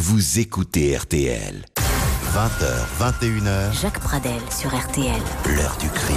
vous écoutez RTL. 20h, 21h, Jacques Pradel sur RTL. l'heure du crime.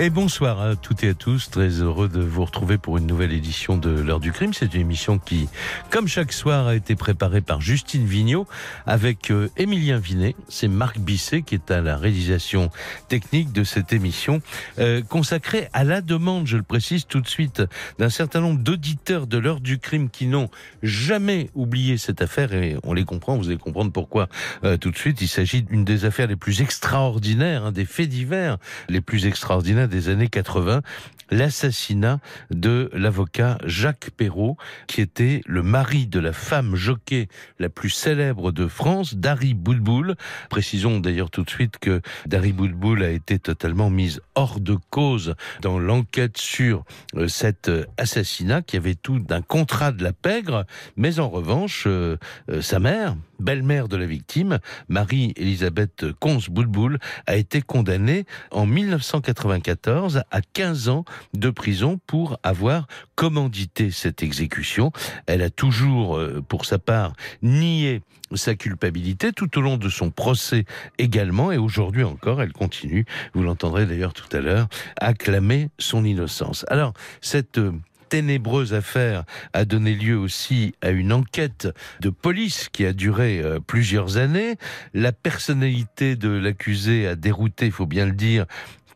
Et bonsoir à toutes et à tous, très heureux de vous retrouver pour une nouvelle édition de l'heure du crime. C'est une émission qui, comme chaque soir, a été préparée par Justine Vignot avec euh, Émilien Vinet. C'est Marc Bisset qui est à la réalisation technique de cette émission euh, consacrée à la demande, je le précise tout de suite, d'un certain nombre d'auditeurs de l'heure du crime qui n'ont jamais oublié cette affaire et on les comprend, vous allez comprendre pourquoi euh, tout de suite. Il s'agit d'une des affaires les plus extraordinaires, hein, des faits divers les plus extraordinaires des années 80, l'assassinat de l'avocat Jacques Perrault, qui était le mari de la femme jockey la plus célèbre de France, Dari Boudboul. Précisons d'ailleurs tout de suite que Dari Boudboul a été totalement mise hors de cause dans l'enquête sur euh, cet euh, assassinat qui avait tout d'un contrat de la pègre, mais en revanche, euh, sa mère, belle-mère de la victime, Marie-Elisabeth Cons-Boulboul, a été condamnée en 1994 à 15 ans de prison pour avoir commandité cette exécution. Elle a toujours, euh, pour sa part, nié sa culpabilité tout au long de son procès également et aujourd'hui encore elle continue, vous l'entendrez d'ailleurs tout à l'heure, à clamer son innocence. Alors cette euh, ténébreuse affaire a donné lieu aussi à une enquête de police qui a duré euh, plusieurs années. La personnalité de l'accusé a dérouté, faut bien le dire,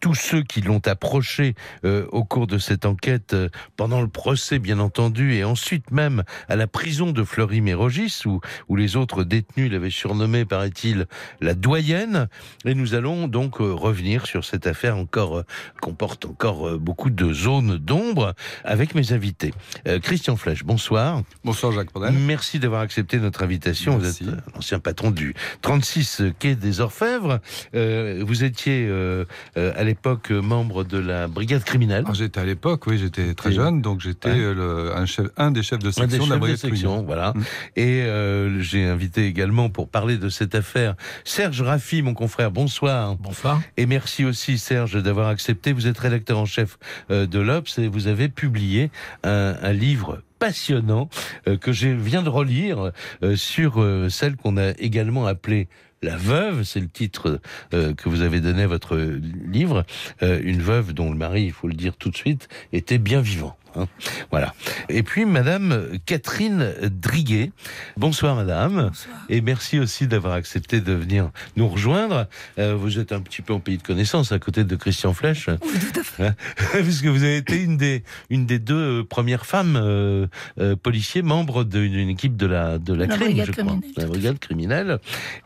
tous ceux qui l'ont approché euh, au cours de cette enquête, euh, pendant le procès bien entendu, et ensuite même à la prison de Fleury-Mérogis, où, où les autres détenus l'avaient surnommé, paraît-il, la doyenne. Et nous allons donc euh, revenir sur cette affaire encore euh, comporte encore euh, beaucoup de zones d'ombre avec mes invités. Euh, Christian Flech, bonsoir. Bonsoir Jacques Pradel. Merci d'avoir accepté notre invitation. Merci. Vous êtes l'ancien patron du 36 quai des Orfèvres. Euh, vous étiez euh, euh, à l'époque euh, membre de la brigade criminelle. Alors, J'étais à l'époque, oui, j'étais très Et- jeune, donc j'étais Ouais. euh, un, chef, un des chefs de section de la chefs de brigade section, criminelle. voilà. Mm. Et euh, j'ai invité également pour parler de cette affaire Serge Raffi, mon confrère. Bonsoir. Bonsoir. Et merci aussi Serge d'avoir accepté. Vous êtes rédacteur en chef de l'Obs et vous avez publié un, un livre passionnant euh, que je viens de relire euh, sur euh, celle qu'on a également appelée la veuve, c'est le titre euh, que vous avez donné à votre livre, Euh, une veuve dont le mari, il faut le dire tout de suite, était bien vivant. Hein. Voilà. Et puis Madame Catherine Driguet. Bonsoir Madame. Et merci aussi d'avoir accepté de venir nous rejoindre. Euh, vous êtes un petit peu en pays de connaissance à côté de Christian Flech. Oui, tout à fait. Puisque vous avez été une des, une des deux euh, premières femmes euh, euh, policiers membres d'une équipe de la, de la, La crime, brigade je crois. criminelle, La brigade criminelle.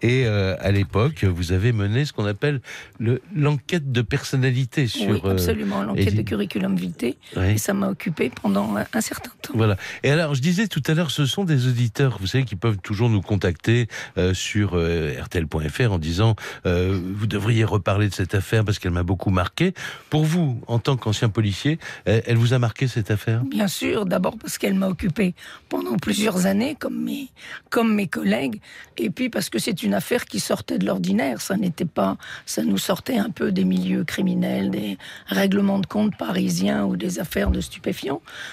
Et à l'époque, vous avez mené ce qu'on appelle le- l'enquête de personnalité sur. oui, absolument. L'enquête de curriculum vitae. Et ça m'a occupé pendant un, certain temps. Voilà. Et alors, je disais tout à l'heure, ce sont des auditeurs, vous savez, qui peuvent toujours nous contacter euh, sur euh, rtl.fr en disant euh, vous devriez reparler de cette affaire parce qu'elle m'a beaucoup marqué. Pour vous, en tant qu'ancien policier, euh, elle vous a marqué cette affaire? Bien sûr, d'abord parce qu'elle m'a occupé pendant plusieurs années, comme mes, comme mes collègues, et puis parce que c'est une affaire qui sortait de l'ordinaire. Ça n'était pas, ça nous sortait un peu des milieux criminels, des règlements de compte parisiens ou des affaires de stupéfiants.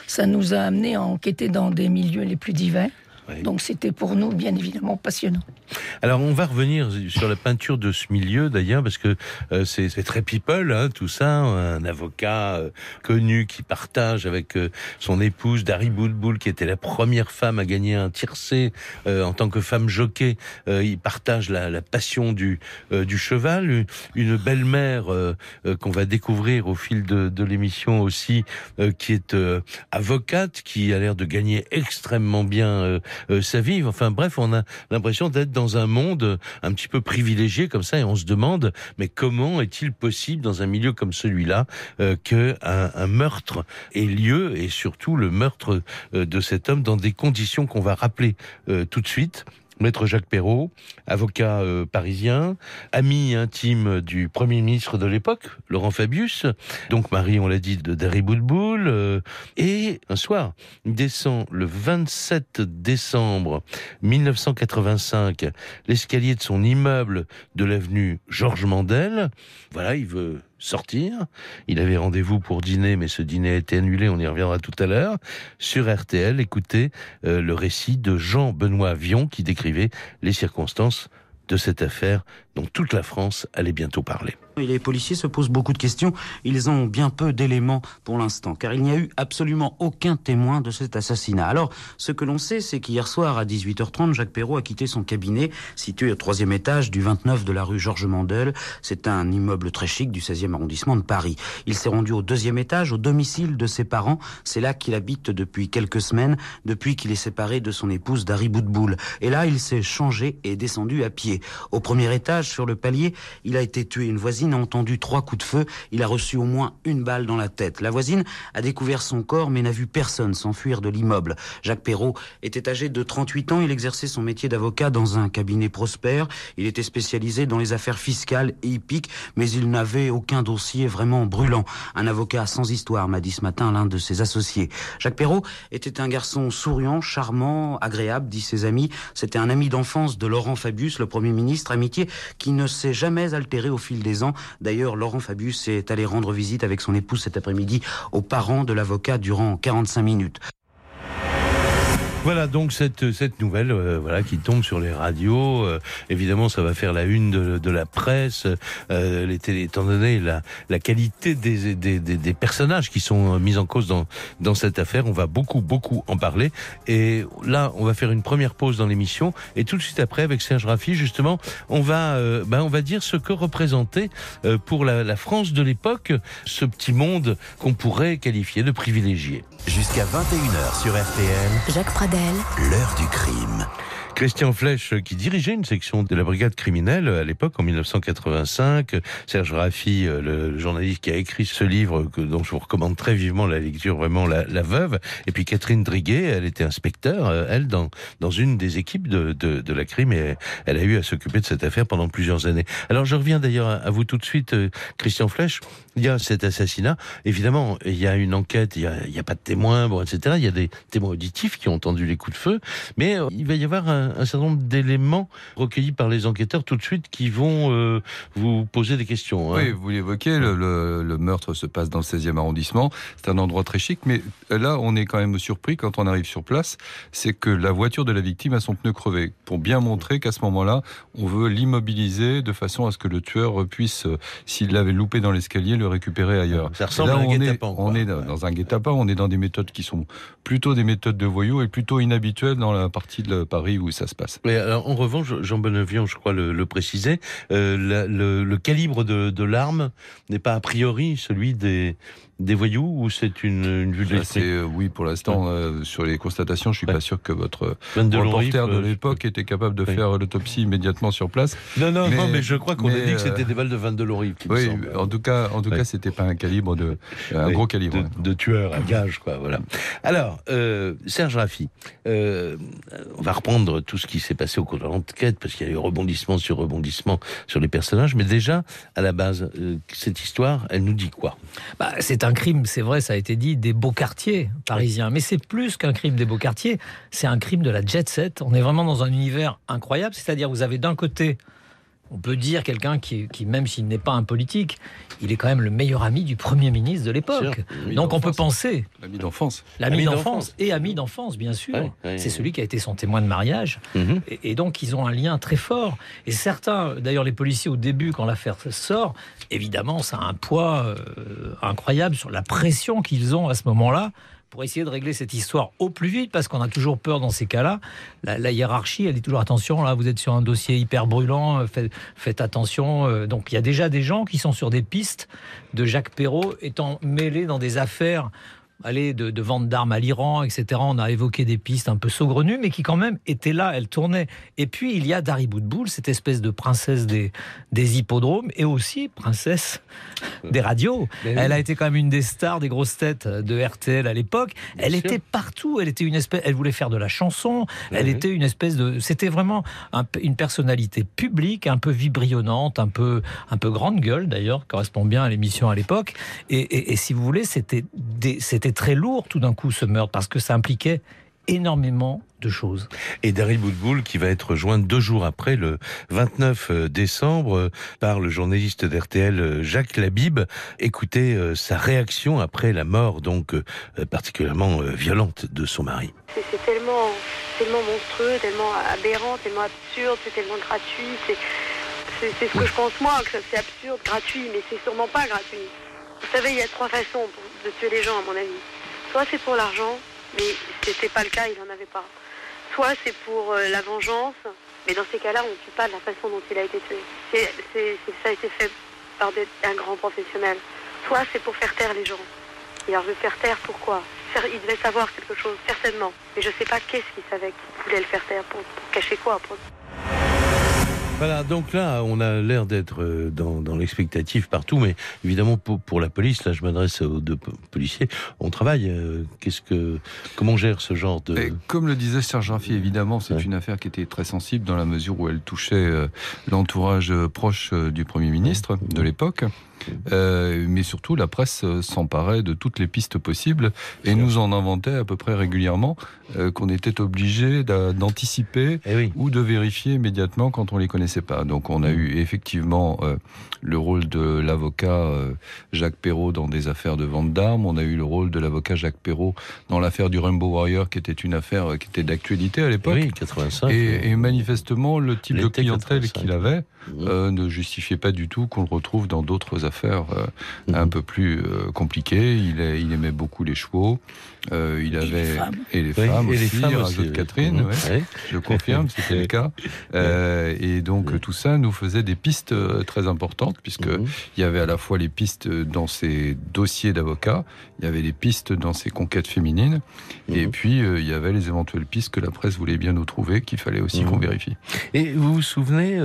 Ça nous a amené à enquêter dans des milieux les plus divers. Oui. Donc c'était pour nous bien évidemment passionnant. Alors, on va revenir sur la peinture de ce milieu, d'ailleurs, parce que euh, c'est très people, hein, tout ça. Un avocat euh, connu qui partage avec euh, son épouse, Dari Boudboul, qui était la première femme à gagner un tiercé en tant que femme jockey. Il partage la, la passion du, du cheval. Une, une belle-mère qu'on va découvrir au fil de, de l'émission aussi, qui est avocate, qui a l'air de gagner extrêmement bien euh, euh, sa vie. Enfin bref, on a l'impression d'être dans un monde euh, un petit peu privilégié comme ça et on se demande mais comment est-il possible dans un milieu comme celui-là euh, que un, un meurtre ait lieu et surtout le meurtre euh, de cet homme dans des conditions qu'on va rappeler euh, tout de suite. Maître Jacques Perrault, avocat euh, parisien, ami intime du Premier ministre de l'époque, Laurent Fabius, donc mari, on l'a dit, de Dari Boudboul, euh, et un soir, il descend le 27 décembre 1985 l'escalier de son immeuble de l'avenue Georges Mandel. Voilà, il veut sortir. Il avait rendez-vous pour dîner, mais ce dîner a été annulé, on y reviendra tout à l'heure. Sur RTL, écoutez euh, le récit de Jean-Benoît Vion qui décrivait les circonstances de cette affaire dont toute la France allait bientôt parler. Les policiers se posent beaucoup de questions. Ils ont bien peu d'éléments pour l'instant, car il n'y a eu absolument aucun témoin de cet assassinat. Alors, ce que l'on sait, c'est qu'hier soir à 18h30, Jacques Perrault a quitté son cabinet, situé au troisième étage du 29 de la rue Georges Mandel. C'est un immeuble très chic du 16e arrondissement de Paris. Il s'est rendu au deuxième étage, au domicile de ses parents. C'est là qu'il habite depuis quelques semaines, depuis qu'il est séparé de son épouse Dari Boudboul. Et là, il s'est changé et descendu à pied. Au premier étage, sur le palier, il a été tué. Une voisine a entendu trois coups de feu. Il a reçu au moins une balle dans la tête. La voisine a découvert son corps mais n'a vu personne s'enfuir de l'immeuble. Jacques Perrault était âgé de 38 ans. Il exerçait son métier d'avocat dans un cabinet prospère. Il était spécialisé dans les affaires fiscales et hippiques, mais il n'avait aucun dossier vraiment brûlant. Un avocat sans histoire, m'a dit ce matin l'un de ses associés. Jacques Perrault était un garçon souriant, charmant, agréable, dit ses amis. C'était un ami d'enfance de Laurent Fabius, le Premier ministre, amitié qui ne s'est jamais altérée au fil des ans. D'ailleurs, Laurent Fabius est allé rendre visite avec son épouse cet après-midi aux parents de l'avocat durant 45 minutes. Voilà donc cette cette nouvelle euh, voilà qui tombe sur les radios. Euh, évidemment, ça va faire la une de, de la presse. Euh, les télé, étant donné la la qualité des, des, des, des personnages qui sont mis en cause dans dans cette affaire, on va beaucoup beaucoup en parler. Et là, on va faire une première pause dans l'émission et tout de suite après avec Serge Raffi justement, on va euh, ben on va dire ce que représentait pour la, la France de l'époque ce petit monde qu'on pourrait qualifier de privilégié. Jusqu'à 21h sur RTL. Jacques Pradel. L'heure du crime. Christian Flech, qui dirigeait une section de la brigade criminelle à l'époque, en 1985. Serge Raffi, le journaliste qui a écrit ce livre, que, dont je vous recommande très vivement la lecture, vraiment la, veuve. Et puis Catherine Driguet, elle était inspecteur, elle, dans, dans une des équipes de, de, la crime, et elle a eu à s'occuper de cette affaire pendant plusieurs années. Alors je reviens d'ailleurs à vous tout de suite, Christian Flech. Il y a cet assassinat. Évidemment, il y a une enquête, il n'y a, a pas de témoins, bon, etc. Il y a des témoins auditifs qui ont entendu les coups de feu, mais il va y avoir un, un certain nombre d'éléments recueillis par les enquêteurs tout de suite qui vont euh, vous poser des questions. Hein. Oui, vous l'évoquez, le, le, le, meurtre se passe dans le 16e arrondissement. C'est un endroit très chic, mais là, on est quand même surpris quand on arrive sur place. C'est que la voiture de la victime a son pneu crevé. Pour bien montrer qu'à ce moment-là, on veut l'immobiliser de façon à ce que le tueur puisse, euh, s'il l'avait loupé dans l'escalier, le récupérer ailleurs. Ça ressemble là, à un on est, on est dans un guet-apens, on est dans des méthodes qui sont plutôt des méthodes de voyous et plutôt inhabituelles dans la partie de Paris où ça se passe. Alors, en revanche, Jean Benevion, je crois le, préciser, euh, le, calibre de l'arme n'est pas a priori celui des, des voyous ou c'est une, une vue de l'esprit euh, Oui, pour l'instant, ouais. euh, sur les constatations, je suis ouais. pas sûr que votre de reporter de l'époque était capable de faire l'autopsie immédiatement sur place. Non, non, mais, non, mais je crois qu'on a dit que c'était des balles de 22 lorives. Oui, en tout cas, en tout cas, c'était pas un calibre de, un gros calibre. De, de, tueur à gage, quoi, voilà. Alors, euh, Serge Raffi, euh, on va reprendre tout ce qui s'est passé au cours de l'enquête parce qu'il y a eu rebondissement sur rebondissement sur les personnages, mais déjà, à la base, euh, cette histoire, elle nous dit quoi? Bah, C'est un crime, c'est vrai, ça a été dit, des beaux quartiers parisiens. Mais c'est plus qu'un crime des beaux quartiers, c'est un crime de la jet set. On est vraiment dans un univers incroyable, c'est-à-dire vous avez d'un côté on peut dire quelqu'un qui, qui, même s'il n'est pas un politique, il est quand même le meilleur ami du Premier ministre de l'époque. Donc on peut penser... L'ami d'enfance. L'ami d'enfance et ami d'enfance, bien sûr. Ouais, ouais, c'est ouais. celui qui a été son témoin de mariage. Mm -hmm. et, et, donc ils ont un lien très fort. Et certains, d'ailleurs les policiers au début, quand l'affaire sort, évidemment ça a un poids euh, incroyable sur la pression qu'ils ont à ce moment-là pour essayer de régler cette histoire au plus vite, parce qu'on a toujours peur dans ces cas-là. La, hiérarchie, elle dit toujours attention, là, vous êtes sur un dossier hyper brûlant, euh, faites, attention. Euh, donc, il y a déjà des gens qui sont sur des pistes de Jacques Perrault étant mêlés dans des affaires aller de, de vente d'armes à l'Iran, etc. On a évoqué des pistes un peu saugrenues, mais qui quand même étaient là, elles tournaient. Et puis il y a Dari Boudboul, cette espèce de princesse des, des hippodromes, et aussi princesse des radios. Mais elle oui. a été quand même une des stars des grosses têtes de RTL à l'époque. Elle sûr. était partout. Elle était une espèce. Elle voulait faire de la chanson. Mais elle oui. était une espèce de. C'était vraiment un, une personnalité publique, un peu vibrionnante, un peu un peu grande gueule d'ailleurs, correspond bien à l'émission à l'époque. Et, et, et, si vous voulez, c'était c'était très lourd tout d'un coup ce meurtre parce que ça impliquait énormément de choses. Et Daryl Boudboul qui va être rejoint deux jours après, le 29 euh, décembre, euh, par le journaliste d'RTL euh, Jacques Labib. Écoutez sa réaction après la mort, donc particulièrement violente de son mari. C'est tellement, tellement monstrueux, tellement aberrant, tellement absurde, c'est tellement gratuit. C'est ce que je pense moi, que c'est absurde, gratuit, mais c'est sûrement pas gratuit. Vous savez, il y a trois façons de tuer les gens, à mon avis. Soit c'est pour l'argent, mais c'était pas le cas, il n'en avait pas. Soit c'est pour euh, la vengeance, mais dans ces cas-là, on ne tue pas de la façon dont il a été tué. C'est, ça a été fait par un grand professionnel. Soit c'est pour faire taire les gens. Et alors, veux faire taire, pourquoi? Il devait savoir quelque chose, certainement. Mais je ne sais pas qu'est-ce qu'il savait qu'il voulait le faire taire. Pour, cacher quoi voilà, donc là, on a l'air d'être euh, dans, dans l'expectative partout, mais évidemment pour, pour la police, là, je m'adresse aux deux policiers. On travaille. Euh, qu'est-ce que, comment on gère ce genre de Comme le disait Serge Raffi, évidemment, c'est une affaire qui était très sensible dans la mesure où elle touchait euh, l'entourage proche du Premier ministre de l'époque. Euh, mais surtout, la presse euh, s'emparait de toutes les pistes possibles et nous en inventait à peu près régulièrement euh, qu'on était obligé d'anticiper eh ou de vérifier immédiatement quand on les connaissait pas. Donc, on a eu effectivement le rôle de l'avocat Jacques Perrault dans des affaires de vente d'armes. On a eu le rôle de l'avocat Jacques Perrault dans l'affaire du Rainbow Warrior, qui était une affaire qui était d'actualité à l'époque. Oui, 85. Et, et, manifestement, le type de clientèle qu'il avait mm. ne justifiait pas du tout qu'on le retrouve dans d'autres affaires euh, mhm. un peu plus euh, compliquée. Il, il, aimait beaucoup les chevaux. Euh, il avait et les femmes, et les femmes aussi, les Catherine, mhm. je confirme, c'était le cas. et donc tout ça nous faisait des pistes très importantes puisque mhm. il y avait à la fois les pistes dans ses dossiers d'avocats, il y avait les pistes dans ses conquêtes féminines, et puis il y avait les éventuelles pistes que la presse voulait bien nous trouver qu'il fallait aussi qu'on vérifie. Et vous vous souvenez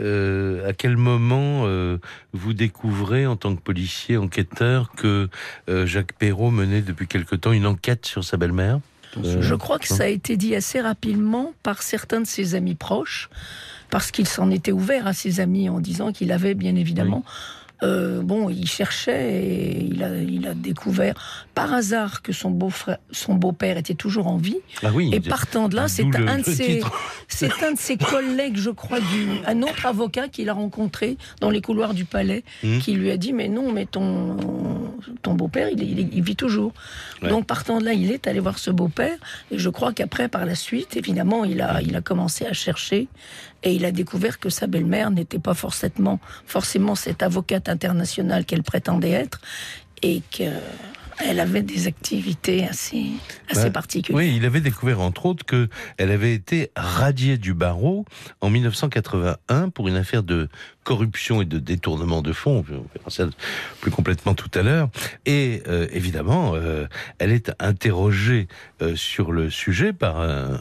euh, à quel moment euh, vous découvrez en tant que policier enquêteur que euh, Jacques Perrault menait depuis quelque temps une enquête sur sa belle-mère Je crois que ça a été dit assez rapidement par certains de ses amis proches, parce qu'il s'en était ouvert à ses amis en disant qu'il avait bien évidemment... Euh, bon, il cherchait et il a, il a découvert par hasard que son beau-frère, son beau-père était toujours en vie. Ah oui, et partant de là, c'est un de ses, c'est un de ses collègues, je crois, du, un autre avocat qu'il a rencontré dans les couloirs du palais, hmm. qui lui a dit mais non, mais ton ton beau-père, il, il, vit toujours. Donc partant de là, il est allé voir ce beau-père et je crois qu'après, par la suite, évidemment, il a il a commencé à chercher et il a découvert que sa belle-mère n'était pas forcément, forcément cette avocate internationale qu'elle prétendait être, et que elle avait des activités assez, assez bah, particulières. Oui, il avait découvert entre autres qu'elle avait été radiée du barreau en 1981 pour une affaire de corruption et de détournement de fonds. On verra ça plus complètement tout à l'heure. Et euh, évidemment, euh, elle est interrogée euh, sur le sujet par un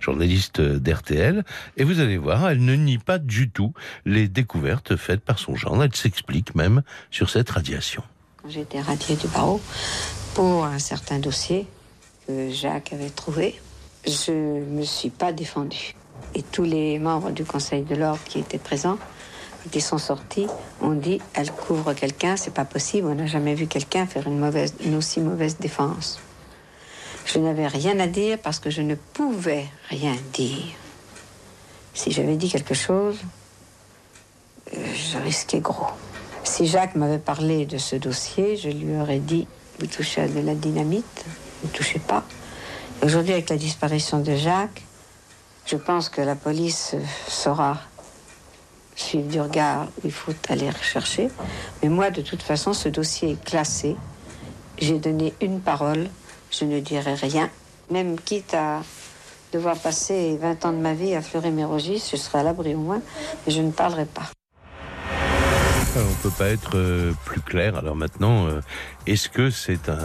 journaliste d'RTL. Et vous allez voir, elle ne nie pas du tout les découvertes faites par son genre. Elle s'explique même sur cette radiation. J'ai été radiée du barreau pour un certain dossier que Jacques avait trouvé. Je ne me suis pas défendue. Et tous les membres du Conseil de l'ordre qui étaient présents, quand ils sont sortis, ont dit elle couvre quelqu'un, c'est pas possible, on n'a jamais vu quelqu'un faire une aussi mauvaise défense. Je n'avais rien à dire parce que je ne pouvais rien dire. Si j'avais dit quelque chose, euh, je risquais gros. Si Jacques m'avait parlé de ce dossier, je lui aurais dit Vous touchez à de la dynamite, ne touchez pas. Aujourd'hui, avec la disparition de Jacques, je pense que la police saura suivre du regard où il faut aller rechercher. Mais moi, de toute façon, ce dossier est classé. J'ai donné une parole, je ne dirai rien. Même quitte à devoir passer 20 ans de ma vie à Fleury-Mérogis, je serai à l'abri au moins, mais je ne parlerai pas. On ne peut pas être euh, plus clair. Alors maintenant, euh, est-ce que c'est un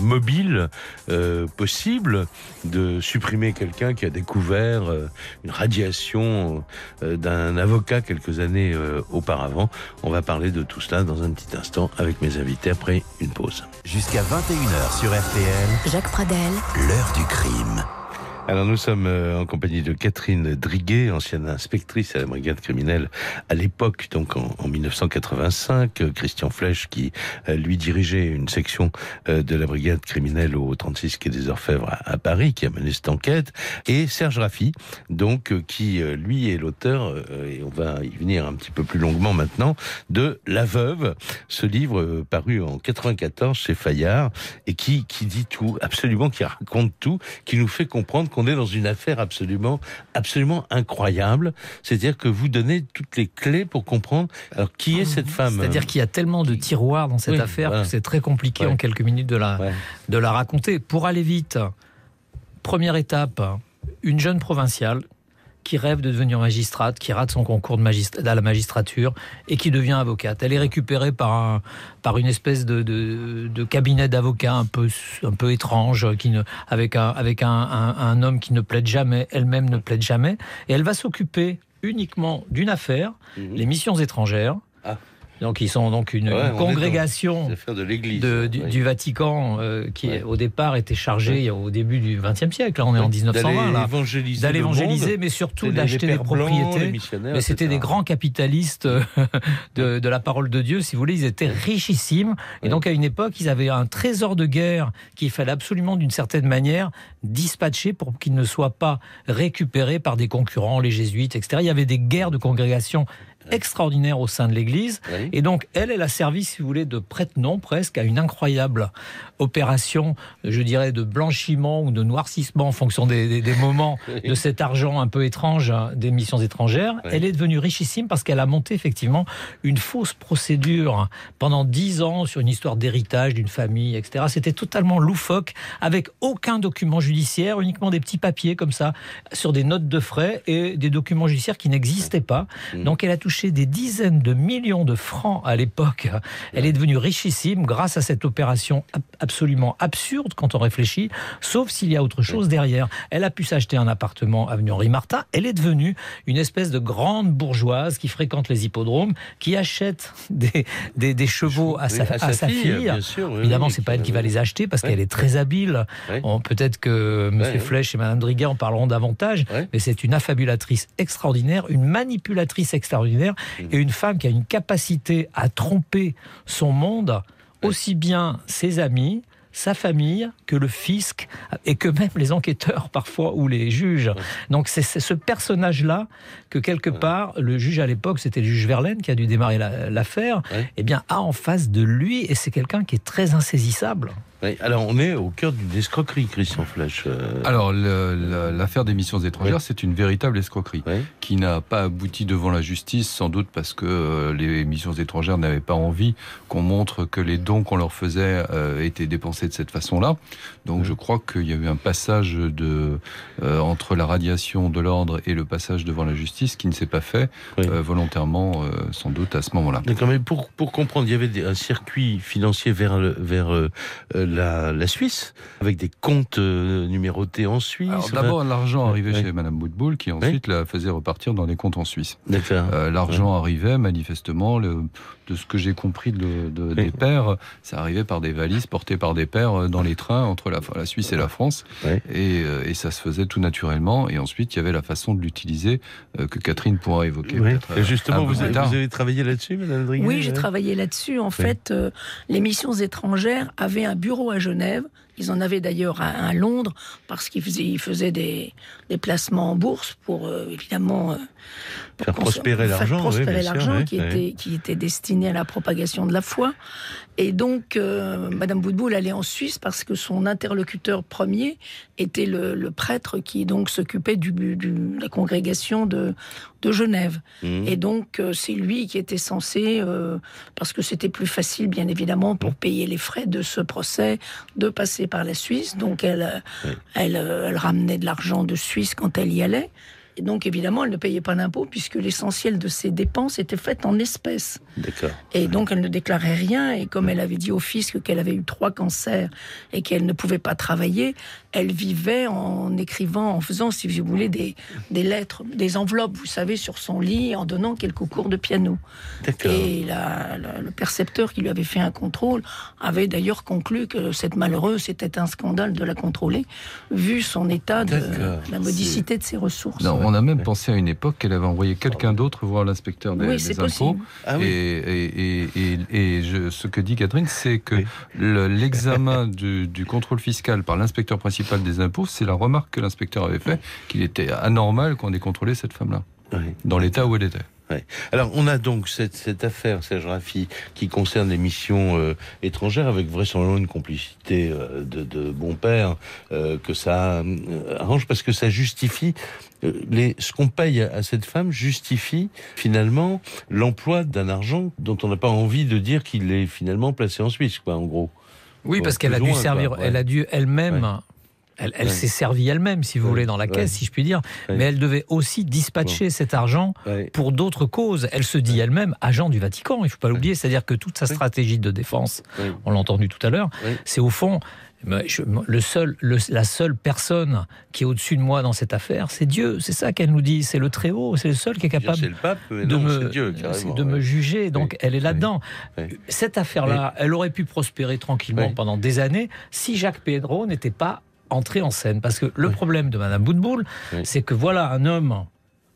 mobile euh, possible de supprimer quelqu'un qui a découvert une radiation d'un avocat quelques années auparavant? On va parler de tout cela dans un petit instant avec mes invités après une pause. Jusqu'à 21h sur RTL. Jacques Pradel. L'heure du crime. Alors nous sommes euh, en compagnie de Catherine Driguet, ancienne inspectrice à la brigade criminelle à l'époque, donc en, 1985. Euh, Christian Flech qui euh, lui dirigeait une section de la brigade criminelle au 36 quai des Orfèvres à, Paris, qui a mené cette enquête. Et Serge Raffi, donc qui lui est l'auteur, et on va y venir un petit peu plus longuement maintenant, de La Veuve, ce livre paru en 94 chez Fayard et qui, qui dit tout, absolument, qui raconte tout, qui nous fait comprendre on est dans une affaire absolument, absolument incroyable. C'est-à-dire que vous donnez toutes les clés pour comprendre alors qui est cette femme. C'est-à-dire qu'il y a tellement de tiroirs dans cette affaire que c'est très compliqué en quelques minutes de la, de la raconter. Pour aller vite, première étape, une jeune provinciale qui rêve de devenir magistrate, qui rate son concours de à la magistrature et qui devient avocate. Elle est récupérée par, un, par une espèce de, de, cabinet d'avocats un peu, un peu étrange, qui ne, avec, un, avec un, un, homme qui ne plaide jamais, elle-même ne plaide jamais, et elle va s'occuper uniquement d'une affaire, mhm. les missions étrangères. Ah. Donc ils sont donc une, congrégation de du, Vatican euh, qui au départ était chargée au début du XXe siècle. Là, on est en 1920 d'aller évangéliser, mais surtout d'acheter des propriétés. mais c'était des grands capitalistes euh, de, de, la parole de Dieu, si vous voulez. Ils étaient richissimes et donc à une époque ils avaient un trésor de guerre qu'il fallait absolument d'une certaine manière dispatcher pour qu'il ne soit pas récupéré par des concurrents, les jésuites, etc. Il y avait des guerres de congrégation extraordinaire au sein de l'Église. Et donc, elle, elle a servi, si vous voulez, de prête-nom presque à une incroyable opération, je dirais, de blanchiment ou de noircissement en fonction des, moments de cet argent un peu étrange hein, des missions étrangères. Elle est devenue richissime parce qu'elle a monté effectivement une fausse procédure pendant dix ans sur une histoire d'héritage d'une famille, etc. C'était totalement loufoque, avec aucun document judiciaire, uniquement des petits papiers comme ça, sur des notes de frais et des documents judiciaires qui n'existaient pas. Mmh. Donc elle a touché des dizaines de millions de francs à l'époque. Elle est devenue richissime grâce à cette opération absolument absurde quand on réfléchit, sauf s'il y a autre chose derrière. Elle a pu s'acheter un appartement avenue Henri Martin. Elle est devenue une espèce de grande bourgeoise qui fréquente les hippodromes, qui achète des, des, chevaux à sa, à sa fille. Évidemment, c'est pas elle qui va les acheter parce qu'elle est très habile. Peut-être que M. Flech et Mme Driguet en parleront davantage, mais c'est une affabulatrice extraordinaire, une manipulatrice extraordinaire mmh. et une femme qui a une capacité à tromper son monde aussi bien ses amis, sa famille que le fisc et que même les enquêteurs parfois ou les juges. Donc c'est ce personnage-là que quelque part le juge à l'époque, c'était le juge Verlaine qui a dû démarrer l'affaire, eh bien a en face de lui et c'est quelqu'un qui est très insaisissable alors on est au cœur d'une escroquerie, Christian Flech. Euh. Alors l'affaire des missions étrangères, c'est une véritable escroquerie qui n'a pas abouti devant la justice, sans doute parce que euh, les missions étrangères n'avaient pas envie qu'on montre que les dons qu'on leur faisait euh, étaient dépensés de cette façon-là. Donc je crois qu'il y a eu un passage de entre la radiation de l'ordre et le passage devant la justice qui ne s'est pas fait volontairement, sans doute à ce moment-là. D'accord, mais pour pour comprendre, il y avait un circuit financier vers vers la, Suisse, avec des comptes euh, numérotés en Suisse. D'abord, l'argent arrivait chez Madame Boutboul, qui ensuite la faisait repartir dans les comptes en Suisse. Euh, l'argent arrivait manifestement, le, de ce que j'ai compris de, des pères, ça arrivait par des valises portées par des pères euh, dans les trains entre la, la Suisse et la France. Et, et, ça se faisait tout naturellement. Et ensuite, il y avait la façon de l'utiliser que Catherine pourra évoquer. justement, vous avez, vous avez, travaillé là-dessus, Madame Driguet Oui, j'ai travaillé là-dessus. En fait, les missions étrangères avaient un bureau à Genève. Ils en avaient d'ailleurs un à, Londres parce qu'ils faisaient, des, placements en bourse pour euh, évidemment euh, faire prospérer l'argent, qui, était, qui était destiné à la propagation de la foi. Et donc, euh, Madame Boudboul allait en Suisse parce que son interlocuteur premier était le, prêtre qui donc s'occupait du, de la congrégation de, de Genève. Mmh. Et donc, euh, c'est lui qui était censé, euh, parce que c'était plus facile, bien évidemment, pour payer les frais de ce procès, de passer par la Suisse. Donc, elle, elle, elle ramenait de l'argent de Suisse quand elle y allait. Et donc, évidemment, elle ne payait pas d'impôts puisque l'essentiel de ses dépenses était fait en espèces. D'accord. Et donc, elle ne déclarait rien. Et comme elle avait dit au fisc qu'elle avait eu trois cancers et qu'elle ne pouvait pas travailler, elle vivait en écrivant, en faisant, si vous voulez, des, des lettres, des enveloppes, vous savez, sur son lit, en donnant quelques cours de piano. Et le percepteur qui lui avait fait un contrôle avait d'ailleurs conclu que cette malheureuse, c'était un scandale de la contrôler, vu son état de la modicité de ses ressources. on a même pensé à une époque qu'elle avait envoyé quelqu'un d'autre voir l'inspecteur des, oui, impôts. Ah et, et, ce que dit Catherine, c'est que l'examen du, du, contrôle fiscal par l'inspecteur principal des impôts, c'est la remarque que l'inspecteur avait fait qu'il était anormal qu'on ait contrôlé cette femme-là, dans l'état où elle était. Alors, on a donc cette, cette affaire, Serge Raffi, qui concerne les missions euh, étrangères, avec vraisemblablement une complicité euh, de, de, bon père, euh, que ça arrange, parce que ça justifie les, ce qu'on paye à, cette femme justifie finalement l'emploi d'un argent dont on n'a pas envie de dire qu'il est finalement placé en Suisse, quoi, en gros. Oui, parce qu'elle a dû servir, elle a dû elle-même elle, s'est servie elle-même, si vous voulez, dans la caisse, si je puis dire. Mais elle devait aussi dispatcher cet argent pour d'autres causes. Elle se dit elle-même agent du Vatican, il ne faut pas l'oublier. C'est-à-dire que toute sa stratégie de défense, on l'a entendu tout à l'heure, c'est au fond le seul, la seule personne qui est au-dessus de moi dans cette affaire, c'est Dieu. C'est ça qu'elle nous dit. C'est le Très-Haut. C'est le seul qui est capable de, me, de me juger. Donc elle est là-dedans. Cette affaire-là, elle aurait pu prospérer tranquillement pendant des années si Jacques Pedro n'était pas entrer en scène. Parce que le problème de Madame Boutboul, c'est que voilà un homme,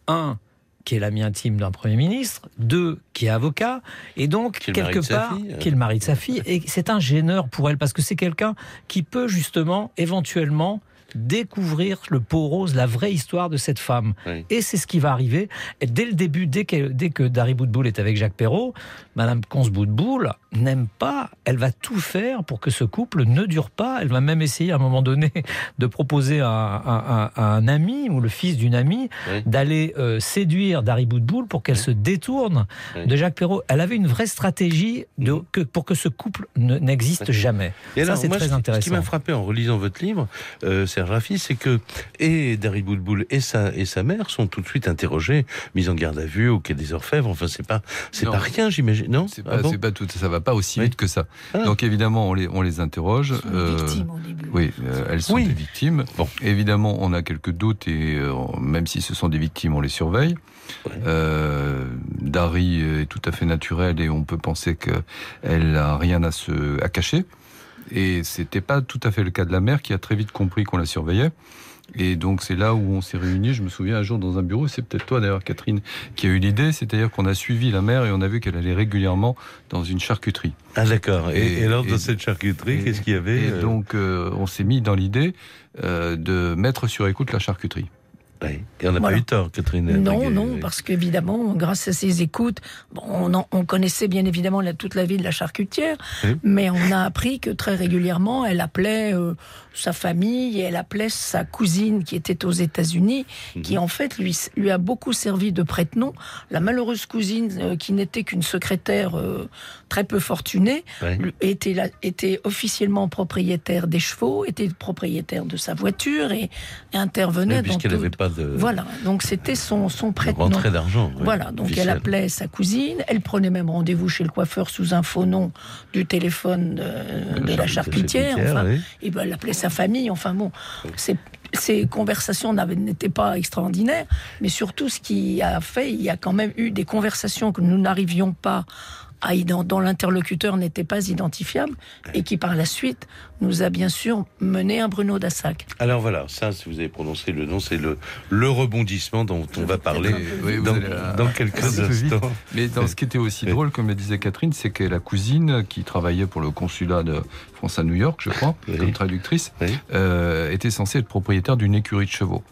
un, qui est l'ami intime d'un Premier ministre, deux, qui est avocat, et donc, quelque part, qui est le mari de sa fille, et c'est un gêneur pour elle, parce que c'est quelqu'un qui peut justement, éventuellement, découvrir le pot rose, la vraie histoire de cette femme. Et c'est ce qui va arriver. Et dès le début, dès que, dès que Dari Boudboul est avec Jacques Perrault, Madame Conce Boudboul n'aime pas, elle va tout faire pour que ce couple ne dure pas. Elle va même essayer à un moment donné de proposer à, un ami ou le fils d'une amie d'aller euh, séduire Dari Boudboul pour qu'elle se détourne de Jacques Perrault. Elle avait une vraie stratégie de, que, pour que ce couple n'existe jamais. Et ça, c'est très intéressant. Ce qui m'a frappé en relisant votre livre, euh, c'est c'est que et Dari Boulboul et sa, et sa mère sont tout de suite interrogés, mis en garde à vue au quai des Orfèvres. Enfin, c'est pas, c'est pas rien, j'imagine. Non, c'est pas, ah pas, tout, ça va pas aussi vite que ça. Ah. Donc évidemment, on les, on les interroge. Elles sont euh, victimes au début. Oui, euh, elles sont des victimes. Bon, évidemment, on a quelques doutes et euh, même si ce sont des victimes, on les surveille. Dari est tout à fait naturelle et on peut penser qu'elle a rien à se à cacher. Et c'était pas tout à fait le cas de la mère qui a très vite compris qu'on la surveillait. Et donc c'est là où on s'est réunis. Je me souviens un jour dans un bureau, c'est peut-être toi d'ailleurs Catherine qui a eu l'idée, c'est-à-dire qu'on a suivi la mère et on a vu qu'elle allait régulièrement dans une charcuterie. Ah d'accord. Et, alors dans cette charcuterie, qu'est-ce qu'il y avait Et euh donc euh, on s'est mis dans l'idée euh, de mettre sur écoute la charcuterie. Et on n'a pas eu tort, Catherine. Non, non, parce qu'évidemment, grâce à ces écoutes, on, on, connaissait bien évidemment toute la vie de la charcutière, mais on a appris que très régulièrement, elle appelait euh, sa famille et elle appelait sa cousine qui était aux États-Unis, qui mhm. en fait lui, lui a beaucoup servi de prête-nom. La malheureuse cousine, euh, qui n'était qu'une secrétaire euh, très peu fortunée, était, était officiellement propriétaire des chevaux, était propriétaire de sa voiture et, intervenait dans tout. pas de voilà, donc c'était son, son. Rentrée d'argent. voilà, donc elle appelait sa cousine, elle prenait même rendez-vous chez le coiffeur sous un faux nom du téléphone de, la charcutière, enfin, et ben, elle appelait sa famille, enfin bon, ces conversations n'étaient pas extraordinaires, mais surtout ce qui a fait, il y a quand même eu des conversations que nous n'arrivions pas dont l'interlocuteur n'était pas identifiable et qui par la suite nous a bien sûr mené un Bruno Dassac. Alors voilà, ça, si vous avez prononcé le nom, c'est le, le rebondissement dont on va parler dans, quelques instants. Mais dans ce qui était aussi drôle, comme le disait Catherine, c'est que la cousine qui travaillait pour le consulat de France à New York, je crois, comme traductrice, euh, était censée être propriétaire d'une écurie de chevaux.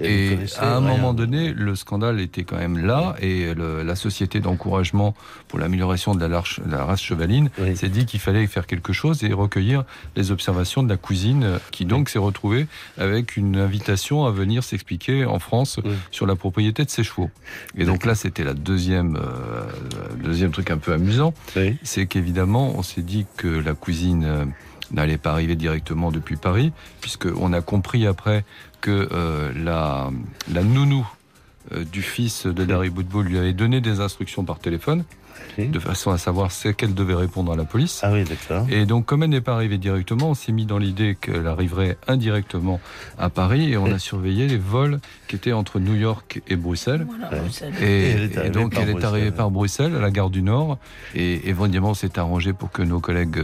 Et à un moment donné, le scandale était quand même là et la société d'encouragement pour l'amélioration de la, la, race chevaline s'est dit qu'il fallait faire quelque chose et recueillir les observations de la cousine qui donc s'est retrouvée avec une invitation à venir s'expliquer en France sur la propriété de ses chevaux. Et donc là, c'était la deuxième, euh, deuxième truc un peu amusant, c'est qu'évidemment, on s'est dit que la cousine euh, n'allait pas arriver directement depuis Paris, puisqu'on a compris après que euh, la, la nounou du fils de Larry Boudboul lui avait donné des instructions par téléphone de façon à savoir ce qu'elle devait répondre à la police. Ah oui, d'accord. Et donc, comme elle n'est pas arrivée directement, on s'est mis dans l'idée qu'elle arriverait indirectement à Paris et on a surveillé les vols qui étaient entre New York et Bruxelles. Et, donc, elle est arrivée par Bruxelles, à la gare du Nord. Et éventuellement, on s'est arrangé pour que nos collègues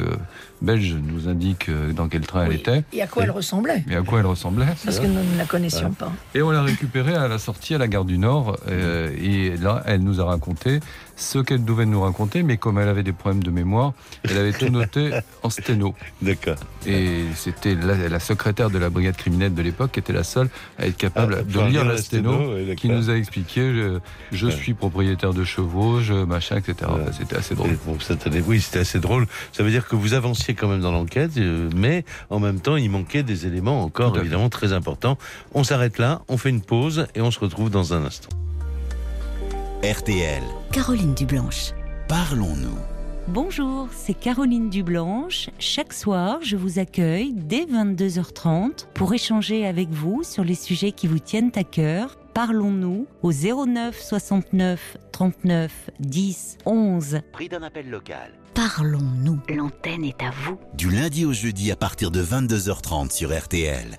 euh, belges nous indiquent euh, dans quel train elle était. Et à quoi elle ressemblait. Et à quoi elle ressemblait. Parce que nous ne la connaissions pas. Et on l'a récupérée à la sortie à la gare du Nord. Euh, et là, elle nous a raconté ce qu'elle devait nous raconter, mais comme elle avait des problèmes de mémoire, elle avait tout noté en sténo. D'accord. Et c'était la, secrétaire de la brigade criminelle de l'époque qui était la seule à être capable ah, de lire la sténo, qui nous a expliqué je, suis propriétaire de chevaux, je machin, etc. c'était assez drôle. oui, c'était assez drôle. Ça veut dire que vous avanciez quand même dans l'enquête, euh, mais en même temps, il manquait des éléments encore évidemment très importants. On s'arrête là, on fait une pause et on se retrouve dans un instant. RTL. Caroline Dublanche. Parlons-nous. Bonjour, c'est Caroline Dublanche. Chaque soir, je vous accueille dès 22h30 pour échanger avec vous sur les sujets qui vous tiennent à cœur. Parlons-nous au 09 69 39 10 11. Prix d'un appel local. Parlons-nous. L'antenne est à vous. Du lundi au jeudi à partir de 22h30 sur RTL.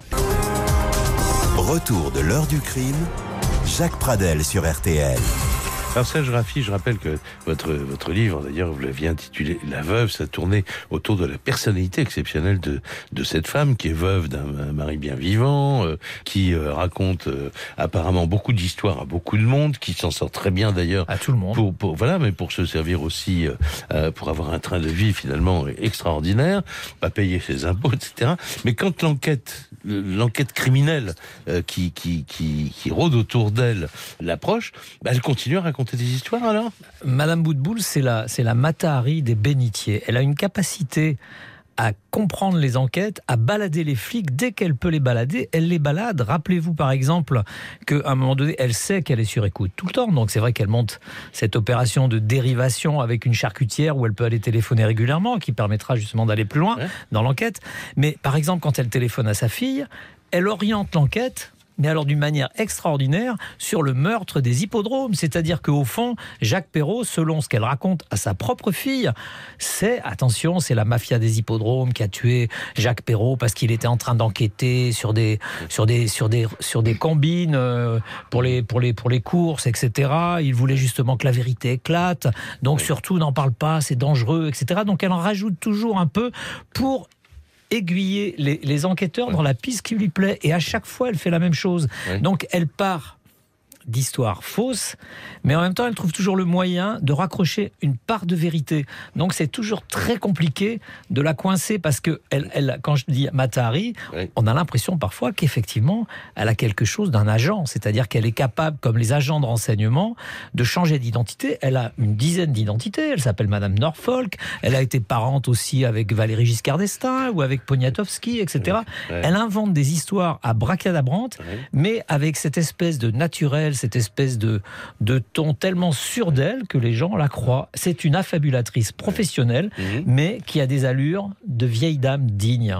Retour de l'heure du crime. Jacques Pradel sur RTL. Alors Serge Raffi, je rappelle que votre, votre livre, d'ailleurs, vous l'aviez intitulé La veuve, ça tournait autour de la personnalité exceptionnelle de, de cette femme qui est veuve d'un mari bien vivant, euh, qui euh, raconte euh, apparemment beaucoup d'histoires à beaucoup de monde, qui s'en sort très bien d'ailleurs. À tout le monde. Pour, pour, voilà, mais pour se servir aussi, pour avoir un train de vie finalement extraordinaire, pas payer ses impôts, etc. Mais quand l'enquête, l'enquête criminelle qui, qui, qui, qui rôde autour d'elle l'approche, bah, elle continue à raconter des histoires alors Madame Boutboul, c'est la, c'est la Matahari des bénitiers. Elle a une capacité à comprendre les enquêtes, à balader les flics dès qu'elle peut les balader, elle les balade. Rappelez-vous par exemple qu'à un moment donné, elle sait qu'elle est sur écoute tout le temps. Donc c'est vrai qu'elle monte cette opération de dérivation avec une charcutière où elle peut aller téléphoner régulièrement, qui permettra justement d'aller plus loin dans l'enquête. Mais par exemple, quand elle téléphone à sa fille, elle oriente l'enquête mais alors d'une manière extraordinaire, sur le meurtre des hippodromes. C'est-à-dire qu'au fond, Jacques Perrault, selon ce qu'elle raconte à sa propre fille, c'est, attention, c'est la mafia des hippodromes qui a tué Jacques Perrault parce qu'il était en train d'enquêter sur des, sur des, sur des, sur des combines euh, pour les, pour les, pour les courses, etc. Il voulait justement que la vérité éclate. Donc surtout, n'en parle pas, c'est dangereux, etc. Donc elle en rajoute toujours un peu pour aiguiller les, enquêteurs dans la piste qui lui plaît. Et à chaque fois, elle fait la même chose. Donc, elle part d'histoires fausses, mais en même temps, elle trouve toujours le moyen de raccrocher une part de vérité. Donc c'est toujours très compliqué de la coincer parce que elle, elle quand je dis Matahari, on a l'impression parfois qu'effectivement, elle a quelque chose d'un agent, c'est-à-dire qu'elle est capable, comme les agents de renseignement, de changer d'identité. Elle a une dizaine d'identités. Elle s'appelle Madame Norfolk. Elle a été parente aussi avec Valéry Giscard d'Estaing ou avec Poniatowski, etc. Elle invente des histoires à bracadabrante, mais avec cette espèce de naturel cette espèce de, de ton tellement sûr d'elle que les gens la croient. C'est une affabulatrice professionnelle, mhm. mais qui a des allures de vieille dame digne.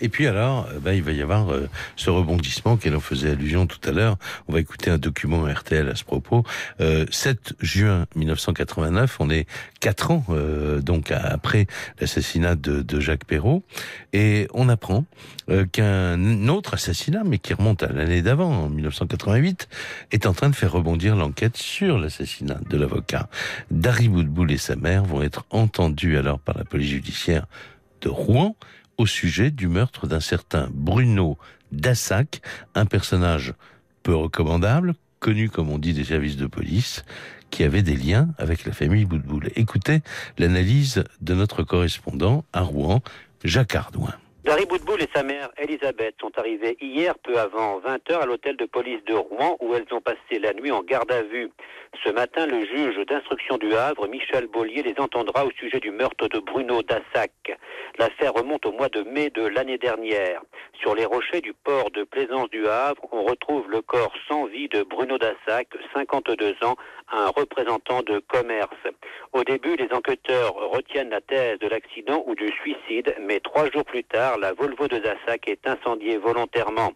Et puis alors, euh, ben, il va y avoir euh, ce rebondissement qu'elle en faisait allusion tout à l'heure. On va écouter un document RTL à ce propos. 7 euh, juin 1989, on est 4 ans donc après l'assassinat de, Jacques Perrault, et on apprend qu'un autre assassinat, mais qui remonte à l'année d'avant, en 1988, est en train de faire rebondir l'enquête sur l'assassinat de l'avocat. Dari Boudboul et sa mère vont être entendus alors par la police judiciaire de Rouen au sujet du meurtre d'un certain Bruno Dassac, un personnage peu recommandable, connu comme on dit des services de police, qui avait des liens avec la famille Boudboul. Écoutez l'analyse de notre correspondant à Rouen, Jacques Ardouin. Dari Boudboul et sa mère Elisabeth sont arrivées hier peu avant 20h à l'hôtel de police de Rouen où elles ont passé la nuit en garde à vue. Ce matin, le juge d'instruction du Havre, Michel Bollier, les entendra au sujet du meurtre de Bruno Dassac. L'affaire remonte au mois de mai de l'année dernière. Sur les rochers du port de Plaisance du Havre, on retrouve le corps sans vie de Bruno Dassac, 52 ans, un représentant de commerce. Au début, les enquêteurs retiennent la thèse de l'accident ou du suicide, mais trois jours plus tard, la Volvo de Dassac est incendiée volontairement.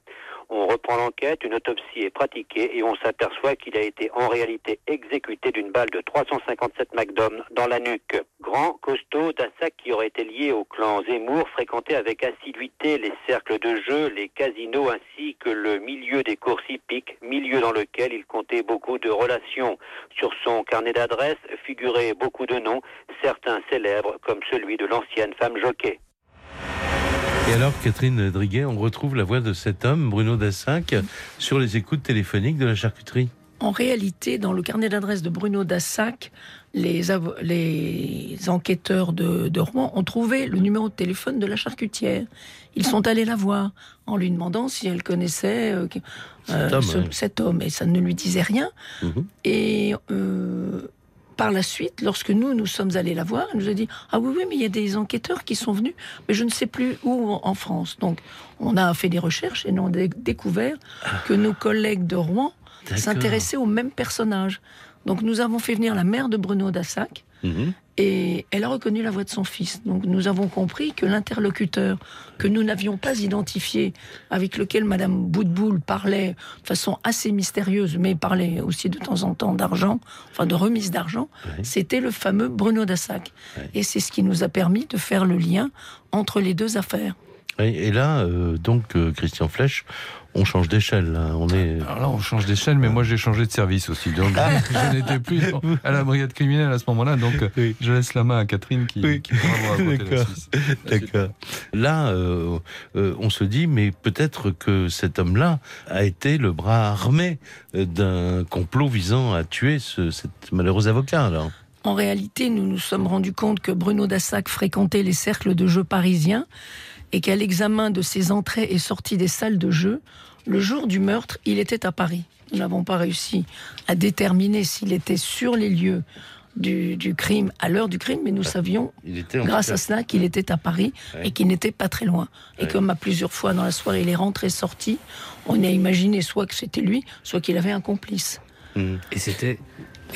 On reprend l'enquête, une autopsie est pratiquée et on s'aperçoit qu'il a été en réalité exécuté d'une balle de 357 McDom dans la nuque. Grand, costaud, Dassac qui aurait été lié au clan Zemmour, fréquentait avec assiduité les cercles de jeu, les casinos ainsi que le milieu des courses hippiques, milieu dans lequel il comptait beaucoup de relations. Sur son carnet d'adresses figuraient beaucoup de noms, certains célèbres comme celui de l'ancienne femme jockey. Et alors, Catherine Driguet, on retrouve la voix de cet homme, Bruno Dassac, sur les écoutes téléphoniques de la charcuterie. En réalité, dans le carnet d'adresse de Bruno Dassac, les, les enquêteurs de, de, Rouen ont trouvé le numéro de téléphone de la charcutière. Ils sont allés la voir en lui demandant si elle connaissait euh, cet, homme, ce, ouais. cet, homme, Et ça ne lui disait rien. Mhm. Et euh, par la suite, lorsque nous, nous sommes allés la voir, elle nous a dit Ah oui, oui, mais il y a des enquêteurs qui sont venus, mais je ne sais plus où en France. Donc, on a fait des recherches et nous avons découvert que nos collègues de Rouen s'intéressaient au même personnage. Donc, nous avons fait venir la mère de Bruno Dassac. Mhm. Et elle a reconnu la voix de son fils. Donc nous avons compris que l'interlocuteur que nous n'avions pas identifié, avec lequel Madame Boutboul parlait de façon assez mystérieuse, mais parlait aussi de temps en temps d'argent, enfin de remise d'argent, Oui. c'était le fameux Bruno Dassac. Oui. Et c'est ce qui nous a permis de faire le lien entre les deux affaires. Et, et là, euh, donc, euh, Christian Flech, on change d'échelle. là. On est. Alors là, on change d'échelle, mais moi j'ai changé de service aussi. Donc je n'étais plus à la brigade criminelle à ce moment-là. Donc Oui. je laisse la main à Catherine qui, Oui. qui D'accord. D'accord. Là, euh, euh, on se dit, mais peut-être que cet homme-là a été le bras armé euh, d'un complot visant à tuer ce, cet malheureux avocat. Alors. En réalité, nous nous sommes rendus compte que Bruno Dassac fréquentait les cercles de jeux parisiens et qu'à l'examen de ses entrées et sorties des salles de jeu, le jour du meurtre, il était à Paris. Nous n'avons pas réussi à déterminer s'il était sur les lieux du, du crime à l'heure du crime, mais nous savions, grâce à cela, qu'il était à Paris Ouais. et qu'il n'était pas très loin. Et Ouais. comme à plusieurs fois dans la soirée, il est rentré sorti, on a imaginé soit que c'était lui, soit qu'il avait un complice. Mhm. Et c'était.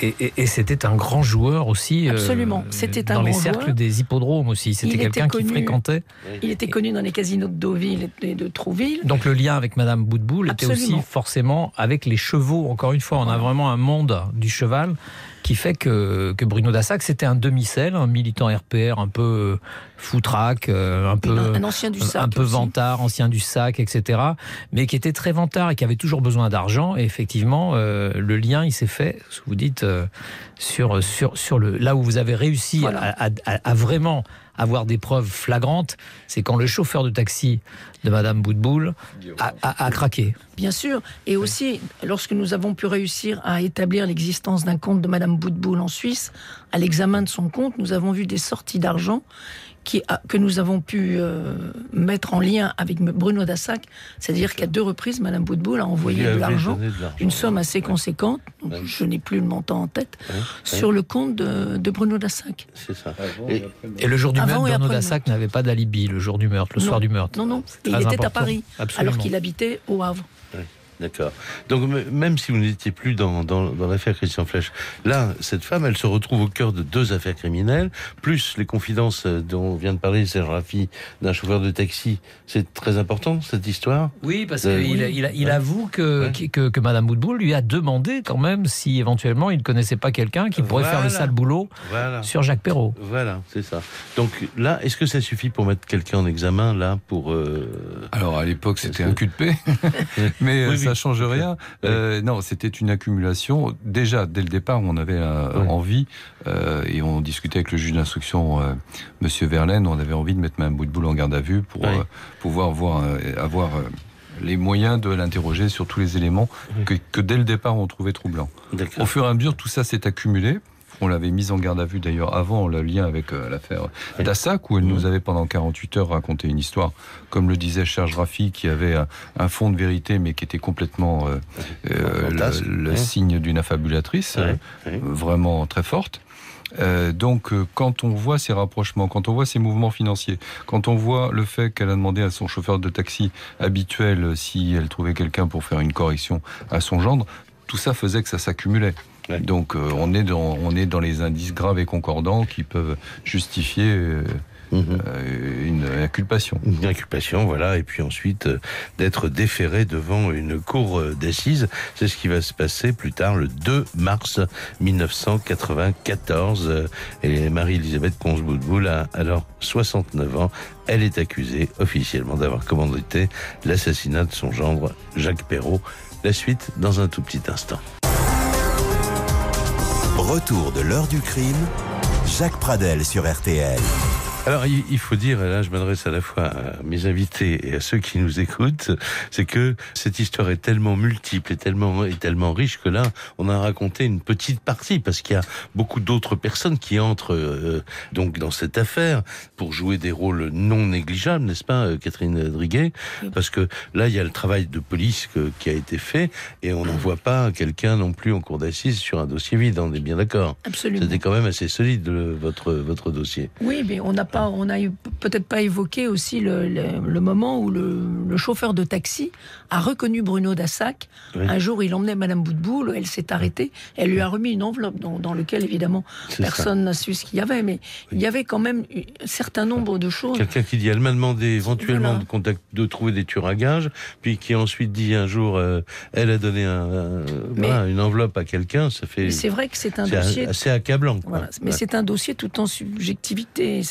Et, et- et c'était un grand joueur aussi. euh, Absolument. C'était un Dans les cercles joueur. des hippodromes aussi. C'était quelqu'un qui fréquentait. Il était connu dans les casinos de Deauville et de Trouville. Donc le lien avec Madame Boutboul était aussi forcément avec les chevaux. Encore une fois, on a vraiment un monde du cheval qui fait que, que Bruno Dassac, c'était un demi-sel, un militant RPR un peu euh, foutraque, euh, un peu un ancien du sac un peu aussi. vantard, ancien du sac, etc. Mais qui était très vantard et qui avait toujours besoin d'argent. Et effectivement, euh, le lien, il s'est fait, ce que vous dites, euh, sur, sur, sur le, là où vous avez réussi Voilà. à, à- à vraiment avoir des preuves flagrantes, c'est quand le chauffeur de taxi de Madame Boutboul a, a- a craqué. Bien sûr. Et aussi, lorsque nous avons pu réussir à établir l'existence d'un compte de Madame Boutboul en Suisse, à l'examen de son compte, nous avons vu des sorties d'argent qui, a- que nous avons pu euh, mettre en lien avec Bruno Dassac. C'est-à-dire qu'à deux reprises, Madame Boutboul a envoyé de l'argent, une somme assez conséquente, donc Ouais. je n'ai plus le montant en tête, Ouais, ouais. sur le compte de, de Bruno Dassac. C'est ça. Et- Et le jour du meurtre, Bruno Dassac n'avait pas d'alibi le jour du meurtre, le Non. soir du meurtre. Non, non, il était à. Paris, Absolument. alors qu'il habitait au Havre. D'accord. Donc même si vous n'étiez plus dans, dans, dans l'affaire Christian Flech, là, cette femme, elle se retrouve au cœur de deux affaires criminelles, plus les confidences euh, dont vient de parler Serge Raffi d'un chauffeur de taxi. C'est très important, cette histoire? Oui, parce Euh, qu'il oui. il, il Ouais. avoue que, Ouais. que, que Madame lui a demandé quand même si éventuellement il ne connaissait pas quelqu'un qui pourrait faire le sale boulot Voilà. sur Jacques Perrault. Voilà, c'est ça. Donc là, est-ce que ça suffit pour mettre quelqu'un en examen, là, pour... euh, Alors à l'époque c'était un cul de paix, mais euh, Oui. Ça change rien. Euh, non, c'était une accumulation. Déjà dès le départ, on avait euh, envie euh, et on discutait avec le juge d'instruction, euh, Monsieur Verlaine, on avait envie de mettre Mme Boutboul en garde à vue pour pouvoir voir, avoir les moyens de l'interroger sur tous les éléments que, que dès le départ on trouvait troublants. Au fur et à mesure, tout ça s'est accumulé. On l'avait mise en garde à vue d'ailleurs avant le lien avec euh, l'affaire. Dassac, où elle nous avait pendant 48 heures raconté une histoire, comme le disait Serge Raffi, qui avait un, un fond de vérité, mais qui était complètement euh, euh, le, le ouais. signe d'une affabulatrice, Ouais, ouais. vraiment très forte. Euh, donc, euh, quand on voit ces rapprochements, quand on voit ces mouvements financiers, quand on voit le fait qu'elle a demandé à son chauffeur de taxi habituel euh, si elle trouvait quelqu'un pour faire une correction à son gendre, tout ça faisait que ça s'accumulait. Ouais. Donc, euh, on, est dans, on est dans les indices graves et concordants qui peuvent justifier euh, mhm. une inculpation. Une inculpation, voilà, et puis ensuite d'être déféré devant une cour d'assises. C'est ce qui va se passer plus tard, le 2 mars 1994. Et Marie-Elisabeth Consboudboul a alors 69 ans. Elle est accusée officiellement d'avoir commandité l'assassinat de son gendre Jacques Perrault. La suite dans un tout petit instant. Retour de l'heure du crime, Jacques Pradel sur RTL. Alors, il faut dire, et là je m'adresse à la fois à mes invités et à ceux qui nous écoutent, c'est que cette histoire est tellement multiple et tellement, et tellement riche que là, on a raconté une petite partie, parce qu'il y a beaucoup d'autres personnes qui entrent euh, donc dans cette affaire pour jouer des rôles non négligeables, n'est-ce pas, euh, Catherine Driguet? Parce que là, il y a le travail de police qui a été fait, et on n'en voit pas quelqu'un non plus en cour d'assises sur un dossier vide, on est bien d'accord Absolument. C'était quand même assez solide, votre, votre dossier. Oui, mais on on a peut-être pas évoqué aussi le, moment où le, chauffeur de taxi a reconnu Bruno Dassac. Un jour, il emmenait Madame Boutboul, elle s'est arrêtée, elle lui a remis une enveloppe dans, dans laquelle, évidemment, personne n'a su ce qu'il y avait, mais il y avait quand même un certain nombre de choses. Quelqu'un qui dit, elle m'a demandé éventuellement de, contact, de trouver des tueurs à gages, puis qui ensuite dit un jour, euh, elle a donné un, une enveloppe à quelqu'un, ça fait... C'est vrai que c'est un dossier... assez accablant. Mais c'est un dossier tout en subjectivité.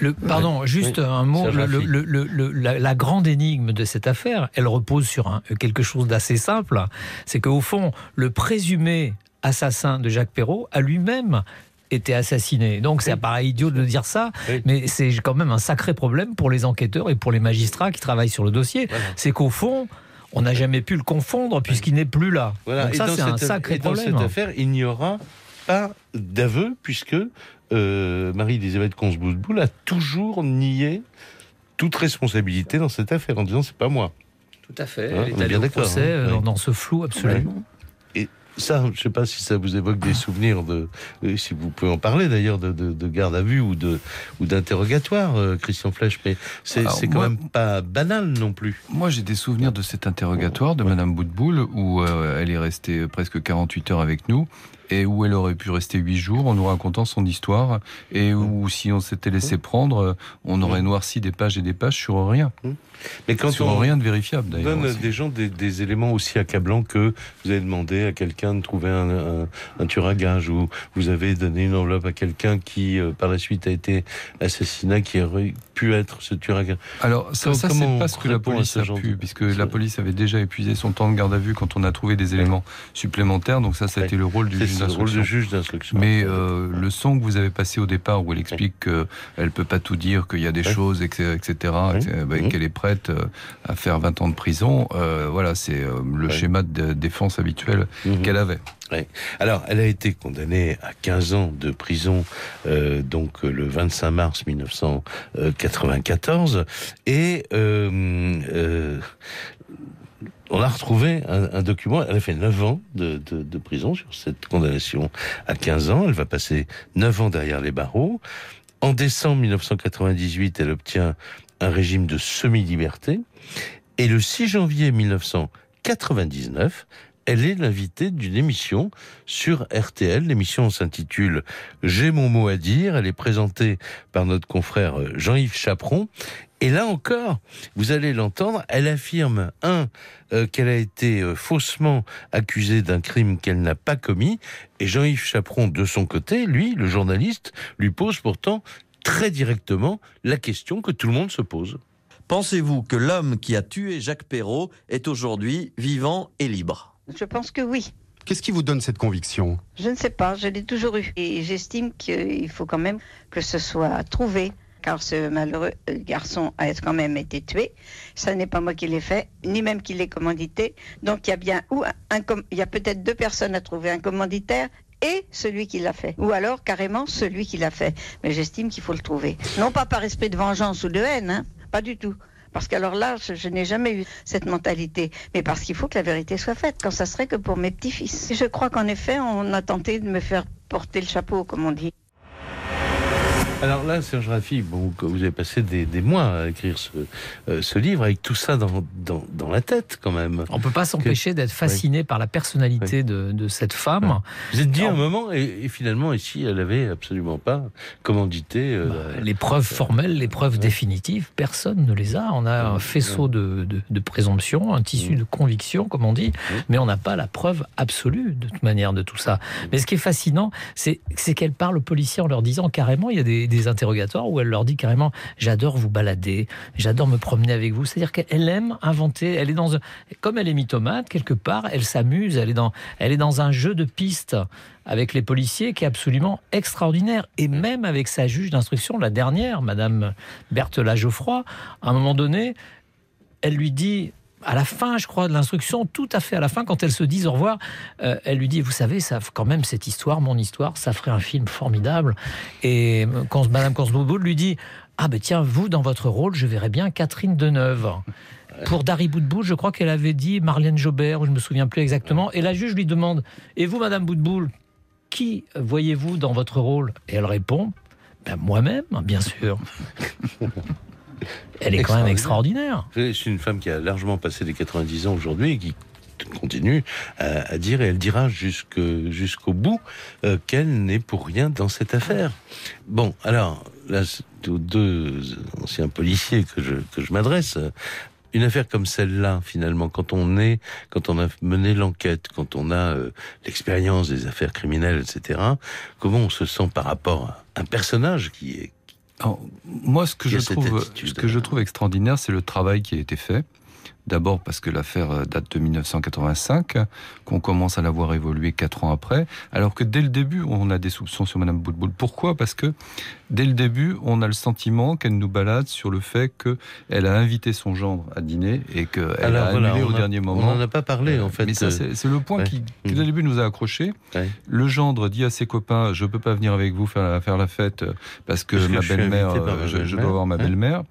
Le, pardon, juste un mot. la, grande énigme de cette affaire, elle repose sur quelque chose d'assez simple. C'est qu'au fond, le présumé assassin de Jacques Perrault a lui-même été assassiné. Donc c'est pareil idiot de dire ça, mais c'est quand même un sacré problème pour les enquêteurs et pour les magistrats qui travaillent sur le dossier. C'est qu'au fond, on n'a jamais pu le confondre puisqu'il n'est plus là. Donc ça, c'est un sacré problème. Dans cette affaire, il n'y aura pas d'aveu puisque euh, Marie-Elisabeth Consboudboul a toujours nié toute responsabilité dans cette affaire en disant c'est pas moi. Tout à fait. Hein, Elle est allée au procès hein. euh, dans ce flou absolument. Et ça, je ne sais pas si ça vous évoque des souvenirs de, euh, si vous pouvez en parler d'ailleurs, de, garde à vue ou de ou d'interrogatoire, Christian Flech, mais c'est quand même pas banal non plus. Moi, j'ai des souvenirs de cet interrogatoire de Madame Boutboul où elle est restée presque 48 heures avec nous et où elle aurait pu rester huit jours en nous racontant son histoire, et où si on s'était laissé prendre, on aurait noirci des pages et des pages sur rien. Mais quand sur on rien de vérifiable d'ailleurs. donne des gens des, éléments aussi accablants que vous avez demandé à quelqu'un de trouver un, un, tueur à gage, ou vous avez donné une enveloppe à quelqu'un qui euh, par la suite a été assassiné, qui aurait pu être ce tueur à gage. Alors ça, ça c'est pas ce que la police a pu, puisque la police avait déjà épuisé son temps de garde à vue quand on a trouvé des éléments supplémentaires. Donc ça, ça a été le rôle du juge d'instruction. Mais euh, le son que vous avez passé au départ, où elle explique qu'elle ne peut pas tout dire, qu'il y a des choses, etc., bah, qu'elle est prête euh, à faire 20 ans de prison, euh, voilà, c'est le schéma de défense habituel mhm. qu'elle avait. Alors, elle a été condamnée à 15 ans de prison, donc le 25 mars 1994, et on a retrouvé un, document. Elle a fait 9 ans de, prison sur cette condamnation à 15 ans. Elle va passer 9 ans derrière les barreaux. En décembre 1998, elle obtient un régime de semi-liberté. Et le 6 janvier 1999, elle est l'invitée d'une émission sur RTL. L'émission s'intitule J'ai mon mot à dire. Elle est présentée par notre confrère Jean-Yves Chaperon. Et là encore, vous allez l'entendre, elle affirme, un, euh, qu'elle a été euh, faussement accusée d'un crime qu'elle n'a pas commis, et Jean-Yves Chaperon, de son côté, lui, le journaliste, lui pose pourtant très directement la question que tout le monde se pose. Pensez-vous que l'homme qui a tué Jacques Perrault est aujourd'hui vivant et libre? Je pense que oui. Qu'est-ce qui vous donne cette conviction? Je ne sais pas, je l'ai toujours eu. Et j'estime qu'il faut quand même que ce soit trouvé car ce malheureux garçon a quand même été tué. Ce n'est pas moi qui l'ai fait, ni même qui l'ai commandité. Donc il y a bien ou un, il y a peut-être deux personnes à trouver, un commanditaire et celui qui l'a fait. Ou alors carrément celui qui l'a fait. Mais j'estime qu'il faut le trouver. Non pas par esprit de vengeance ou de haine, hein, pas du tout. Parce qu'alors là, je, n'ai jamais eu cette mentalité. Mais parce qu'il faut que la vérité soit faite, quand ça serait que pour mes petits-fils. Je crois qu'en effet, on a tenté de me faire porter le chapeau, comme on dit. Alors là, Serge Raffi, bon, vous avez passé des, mois à écrire ce, euh, ce, livre avec tout ça dans, dans, dans, la tête quand même. On peut pas s'empêcher d'être fasciné par la personnalité de, de, cette femme. Vous êtes dit un moment, et, finalement, ici, elle avait absolument pas commandité. Euh, bah, les preuves formelles, les preuves définitives, personne ne les a. On a un faisceau de, de, présomption, un tissu de conviction, comme on dit, mais on n'a pas la preuve absolue, de toute manière, de tout ça. Mais ce qui est fascinant, c'est qu'elle parle aux policiers en leur disant carrément, il y a des des, interrogatoires où elle leur dit carrément j'adore vous balader, j'adore me promener avec vous. C'est-à-dire qu'elle aime inventer. Elle est dans comme elle est mythomate quelque part, elle s'amuse. Elle est dans elle est dans un jeu de pistes avec les policiers qui est absolument extraordinaire. Et même avec sa juge d'instruction, la dernière, Madame Berthelin Geoffroy, à un moment donné, elle lui dit à la fin, je crois, de l'instruction, tout à fait à la fin, quand elles se disent au revoir, euh, elle lui dit, vous savez, ça, quand même, cette histoire, mon histoire, ça ferait un film formidable. Et quand Madame lui dit, ah ben tiens, vous, dans votre rôle, je verrais bien Catherine Deneuve. Pour Dari Boudboul, je crois qu'elle avait dit Marlène Jobert, ou je me souviens plus exactement. Et la juge lui demande, et vous, Madame Boudboul, qui voyez-vous dans votre rôle? Et elle répond, ben, moi-même, bien sûr. Elle est quand même extraordinaire. C'est une femme qui a largement passé les 90 ans aujourd'hui et qui continue à, dire, et elle dira jusqu'au bout, euh, qu'elle n'est pour rien dans cette affaire. Bon, alors, là, aux deux anciens policiers que je, que je m'adresse, une affaire comme celle-là, finalement, quand on est, quand on a mené l'enquête, quand on a euh, l'expérience des affaires criminelles, etc., comment on se sent par rapport à un personnage qui est, moi, ce que, je trouve, ce que je trouve extraordinaire, c'est le travail qui a été fait. D'abord parce que l'affaire euh, date de 1985, qu'on commence à la voir évoluer quatre ans après, alors que dès le début, on a des soupçons sur Madame Boudboul. Pourquoi? Parce que dès le début, on a le sentiment qu'elle nous balade sur le fait qu'elle a invité son gendre à dîner et qu'elle a annulé au dernier moment. On n'en a pas parlé, en fait. Mais ça, c'est le point qui, dès le début, nous a accroché. Le gendre dit à ses copains, je peux pas venir avec vous faire, faire la fête parce que ma belle-mère, euh, je, dois voir ma belle-mère.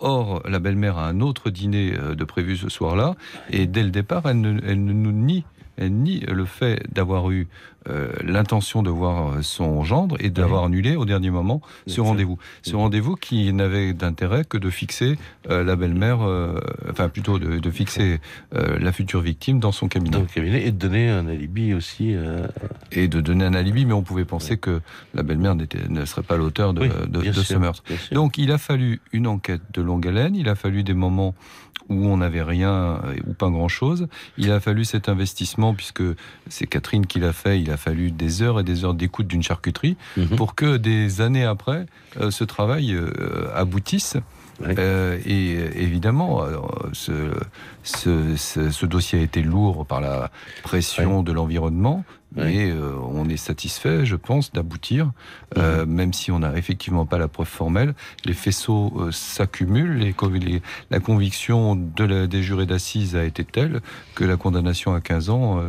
Or, la belle-mère a un autre dîner euh, de prévu ce soir-là, et dès le départ, elle ne, elle ne nous nie nie le fait d'avoir eu euh, l'intention de voir son gendre et d'avoir annulé au dernier moment ce rendez-vous. Ce rendez-vous qui n'avait d'intérêt que de fixer euh, la belle-mère, euh, enfin plutôt de, fixer la future victime dans son cabinet. Dans cabinet et de donner un alibi aussi. Et de donner un alibi, mais on pouvait penser que la belle-mère ne serait pas l'auteur de, de, ce meurtre. Donc il a fallu une enquête de longue haleine, il a fallu des moments où on n'avait rien ou pas grand-chose. Il a fallu cet investissement, puisque c'est Catherine qui l'a fait, il a fallu des heures et des heures d'écoute d'une charcuterie mhm. pour que des années après, euh, ce travail euh, aboutisse. Euh, et évidemment, ce, ce, dossier a été lourd par la pression de l'environnement, mais euh, on est satisfait, je pense, d'aboutir, euh, mhm. même si on n'a effectivement pas la preuve formelle. Les faisceaux euh, s'accumulent, les, la conviction de des jurés d'assises a été telle que la condamnation à 15 ans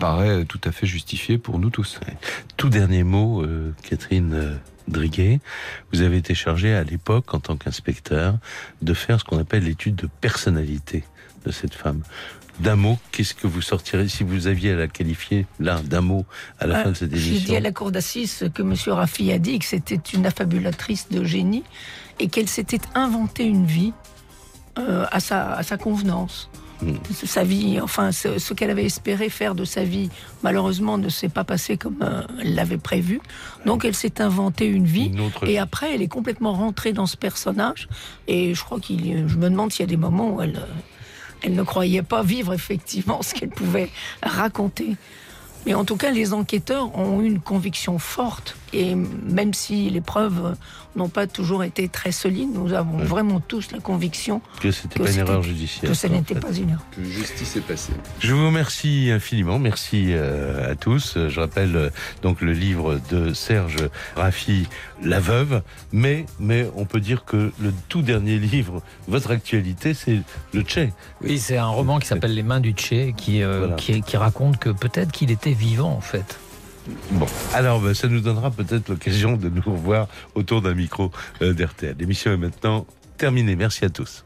paraît tout à fait justifiée pour nous tous. Tout dernier mot, Catherine. Driguet, vous avez été chargé à l'époque, en tant qu'inspecteur, de faire ce qu'on appelle l'étude de personnalité de cette femme d'un mot, qu'est-ce que vous sortirez si vous aviez à la qualifier, là, d'un mot, à la ah, fin de cette émission J'ai dit à la cour d'assises que M. Raffi a dit que c'était une affabulatrice de génie et qu'elle s'était inventée une vie euh, à, sa, à sa convenance. Hmm. Sa vie, enfin, ce, qu'elle avait espéré faire de sa vie, malheureusement, ne s'est pas passé comme euh, elle l'avait prévu. Donc, elle s'est inventée une vie. Et après, elle est complètement rentrée dans ce personnage. Et je crois qu'il, je me demande s'il y a des moments où elle, elle ne croyait pas vivre effectivement ce qu'elle pouvait raconter. Mais en tout cas, les enquêteurs ont une conviction forte. Et même si les preuves n'ont pas toujours été très solides, nous avons vraiment tous la conviction que c'était pas une erreur judiciaire. Que ce n'était pas une erreur. Que justice est passée. Je vous remercie infiniment. Merci euh, à tous. Je rappelle euh, donc le livre de Serge Raffi, La Veuve. Mais, mais on peut dire que le tout dernier livre, votre actualité, c'est le Tché. Oui, c'est un roman qui s'appelle Les Mains du Tché, qui, euh, qui, qui raconte que peut-être qu'il était vivant en fait. Bon, alors ben, ça nous donnera peut-être l'occasion de nous revoir autour d'un micro euh, d'RTL. L'émission est maintenant terminée. Merci à tous.